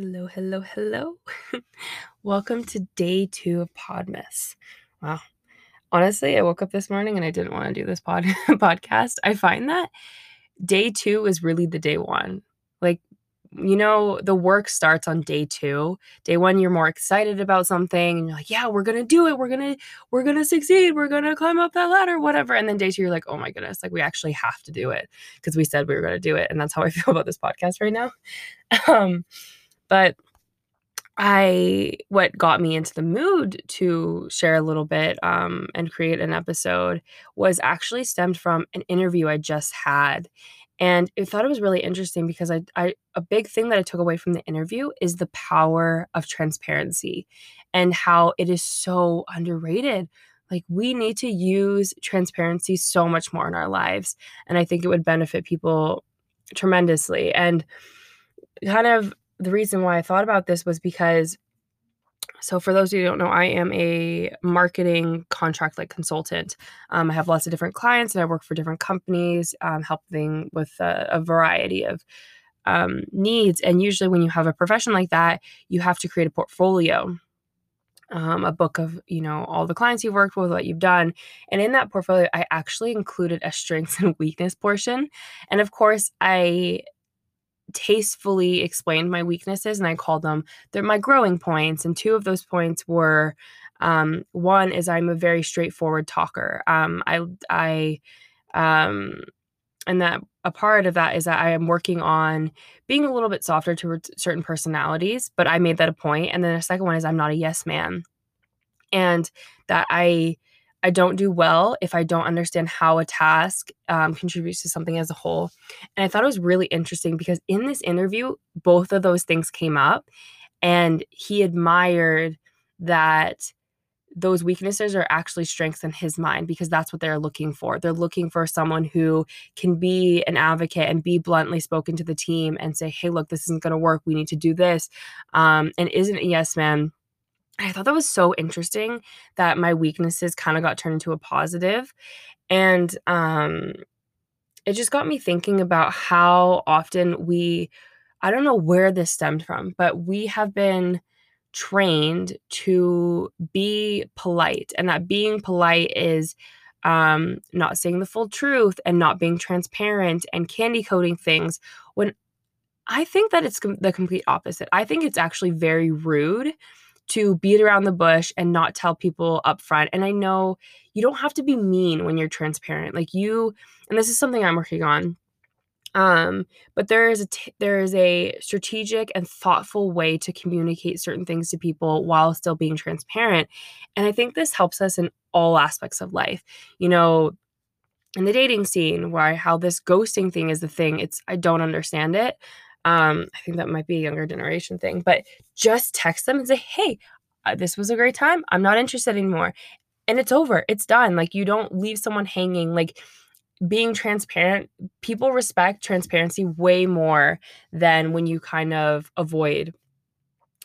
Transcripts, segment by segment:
Hello, hello, hello. Welcome to day two of Podmas. Wow. Honestly, I woke up this morning and I didn't want to do this pod podcast. I find that day two is really the day one. Like, you know, the work starts on day two. Day one, you're more excited about something and you're like, yeah, we're gonna do it. We're gonna, we're gonna succeed. We're gonna climb up that ladder, whatever. And then day two, you're like, oh my goodness, like we actually have to do it because we said we were gonna do it. And that's how I feel about this podcast right now. Um, but I what got me into the mood to share a little bit um, and create an episode was actually stemmed from an interview I just had. And I thought it was really interesting because I, I a big thing that I took away from the interview is the power of transparency and how it is so underrated. Like we need to use transparency so much more in our lives. And I think it would benefit people tremendously. And kind of the reason why I thought about this was because so for those of you who don't know, I am a marketing contract like consultant. Um, I have lots of different clients and I work for different companies, um, helping with a, a variety of um, needs. And usually, when you have a profession like that, you have to create a portfolio. Um, a book of you know all the clients you've worked with what you've done and in that portfolio i actually included a strengths and weakness portion and of course i tastefully explained my weaknesses and I called them they're my growing points. And two of those points were um, one is I'm a very straightforward talker. Um, I I um, and that a part of that is that I am working on being a little bit softer towards certain personalities, but I made that a point. And then the second one is I'm not a yes man. And that I I don't do well if I don't understand how a task um, contributes to something as a whole. And I thought it was really interesting because in this interview, both of those things came up, and he admired that those weaknesses are actually strengths in his mind because that's what they're looking for. They're looking for someone who can be an advocate and be bluntly spoken to the team and say, hey, look, this isn't going to work. We need to do this. Um, and isn't a yes man I thought that was so interesting that my weaknesses kind of got turned into a positive. And um, it just got me thinking about how often we, I don't know where this stemmed from, but we have been trained to be polite. And that being polite is um, not saying the full truth and not being transparent and candy coating things when I think that it's com- the complete opposite. I think it's actually very rude to beat around the bush and not tell people up front. And I know you don't have to be mean when you're transparent. Like you, and this is something I'm working on. Um, but there is a t- there is a strategic and thoughtful way to communicate certain things to people while still being transparent. And I think this helps us in all aspects of life. You know, in the dating scene, why how this ghosting thing is the thing. It's I don't understand it. Um, I think that might be a younger generation thing, but just text them and say, hey, uh, this was a great time. I'm not interested anymore. And it's over. It's done. Like you don't leave someone hanging. Like being transparent, people respect transparency way more than when you kind of avoid.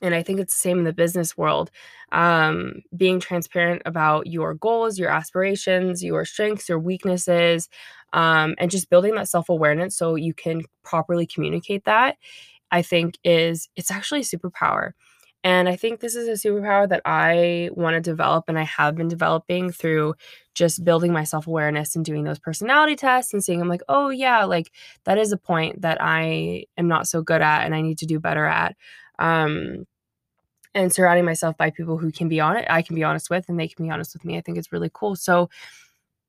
And I think it's the same in the business world. Um, being transparent about your goals, your aspirations, your strengths, your weaknesses, um, and just building that self awareness so you can properly communicate that, I think is it's actually a superpower. And I think this is a superpower that I want to develop and I have been developing through just building my self awareness and doing those personality tests and seeing, I'm like, oh, yeah, like that is a point that I am not so good at and I need to do better at. Um, and surrounding myself by people who can be on it, I can be honest with, and they can be honest with me. I think it's really cool. So,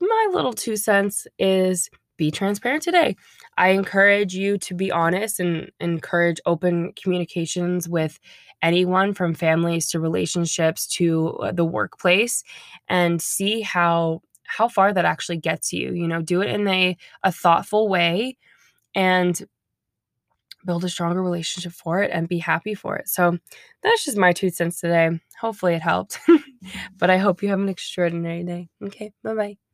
my little two cents is be transparent today. I encourage you to be honest and encourage open communications with anyone from families to relationships to uh, the workplace and see how how far that actually gets you. You know, do it in a a thoughtful way and build a stronger relationship for it and be happy for it. So that's just my two cents today. Hopefully it helped. but I hope you have an extraordinary day. Okay, bye bye.